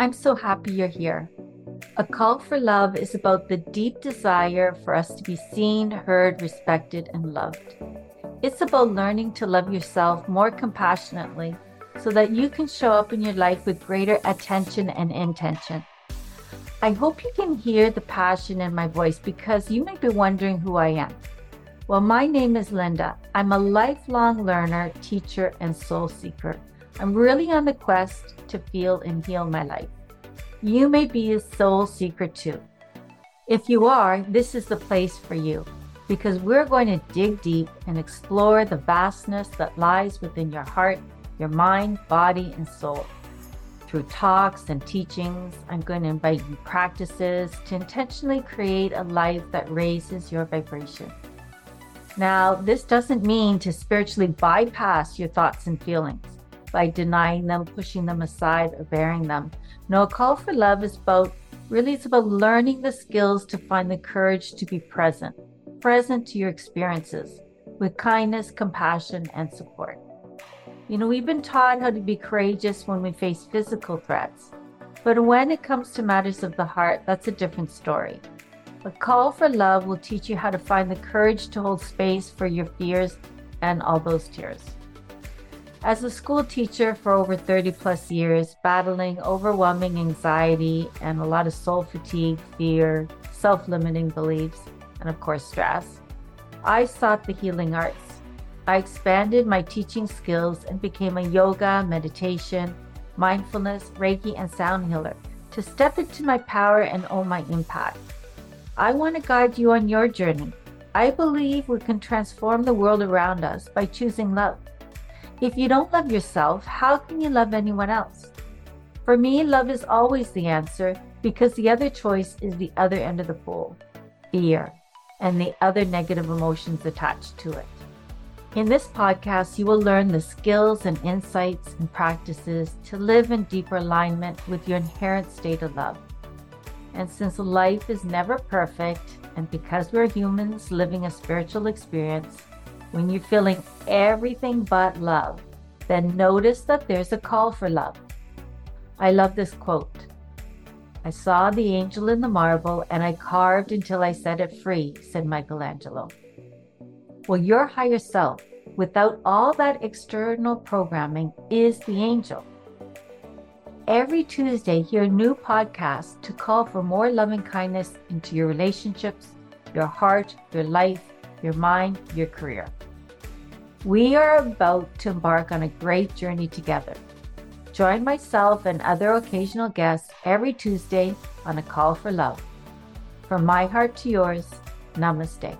I'm so happy you're here. A Call for Love is about the deep desire for us to be seen, heard, respected, and loved. It's about learning to love yourself more compassionately so that you can show up in your life with greater attention and intention. I hope you can hear the passion in my voice because you may be wondering who I am. Well, my name is Linda. I'm a lifelong learner, teacher, and soul seeker. I'm really on the quest to feel and heal my life. You may be a soul seeker too. If you are, this is the place for you because we're going to dig deep and explore the vastness that lies within your heart, your mind, body, and soul. Through talks and teachings, I'm going to invite you practices to intentionally create a life that raises your vibration. Now, this doesn't mean to spiritually bypass your thoughts and feelings by denying them, pushing them aside, or burying them. No, a call for love is about really it's about learning the skills to find the courage to be present, present to your experiences with kindness, compassion, and support. You know, we've been taught how to be courageous when we face physical threats, but when it comes to matters of the heart, that's a different story. A call for love will teach you how to find the courage to hold space for your fears and all those tears. As a school teacher for over 30 plus years, battling overwhelming anxiety and a lot of soul fatigue, fear, self limiting beliefs, and of course, stress, I sought the healing arts. I expanded my teaching skills and became a yoga, meditation, mindfulness, Reiki, and sound healer to step into my power and own my impact. I want to guide you on your journey. I believe we can transform the world around us by choosing love. If you don't love yourself, how can you love anyone else? For me, love is always the answer because the other choice is the other end of the pole fear and the other negative emotions attached to it. In this podcast, you will learn the skills and insights and practices to live in deeper alignment with your inherent state of love. And since life is never perfect, and because we're humans living a spiritual experience, when you're feeling everything but love, then notice that there's a call for love. I love this quote. I saw the angel in the marble and I carved until I set it free, said Michelangelo. Well, your higher self, without all that external programming, is the angel. Every Tuesday, hear new podcasts to call for more loving kindness into your relationships, your heart, your life, your mind, your career. We are about to embark on a great journey together. Join myself and other occasional guests every Tuesday on a call for love. From my heart to yours, namaste.